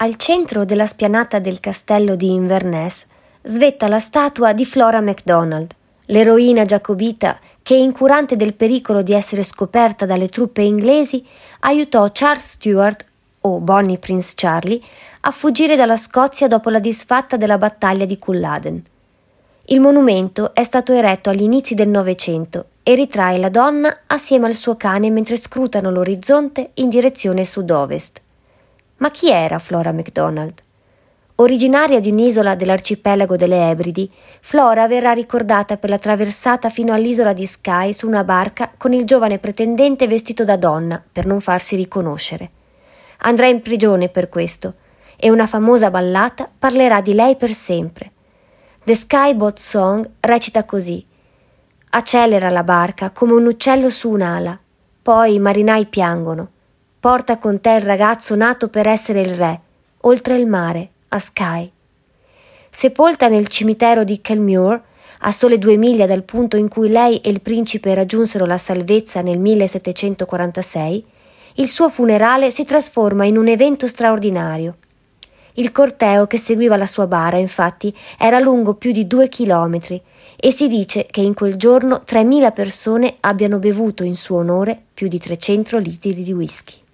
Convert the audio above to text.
Al centro della spianata del castello di Inverness svetta la statua di Flora MacDonald, l'eroina giacobita che, incurante del pericolo di essere scoperta dalle truppe inglesi, aiutò Charles Stuart, o Bonnie Prince Charlie, a fuggire dalla Scozia dopo la disfatta della battaglia di Culloden. Il monumento è stato eretto agli inizi del Novecento e ritrae la donna assieme al suo cane mentre scrutano l'orizzonte in direzione sud-ovest. Ma chi era Flora MacDonald? Originaria di un'isola dell'arcipelago delle Ebridi, Flora verrà ricordata per la traversata fino all'isola di Skye su una barca con il giovane pretendente vestito da donna per non farsi riconoscere. Andrà in prigione per questo e una famosa ballata parlerà di lei per sempre. The Skyboat Song recita così: Accelera la barca come un uccello su un'ala, poi i marinai piangono. Porta con te il ragazzo nato per essere il re, oltre il mare, a Skye. Sepolta nel cimitero di Kelmuir, a sole due miglia dal punto in cui lei e il principe raggiunsero la salvezza nel 1746, il suo funerale si trasforma in un evento straordinario. Il corteo che seguiva la sua bara, infatti, era lungo più di due chilometri e si dice che in quel giorno 3.000 persone abbiano bevuto in suo onore più di 300 litri di whisky.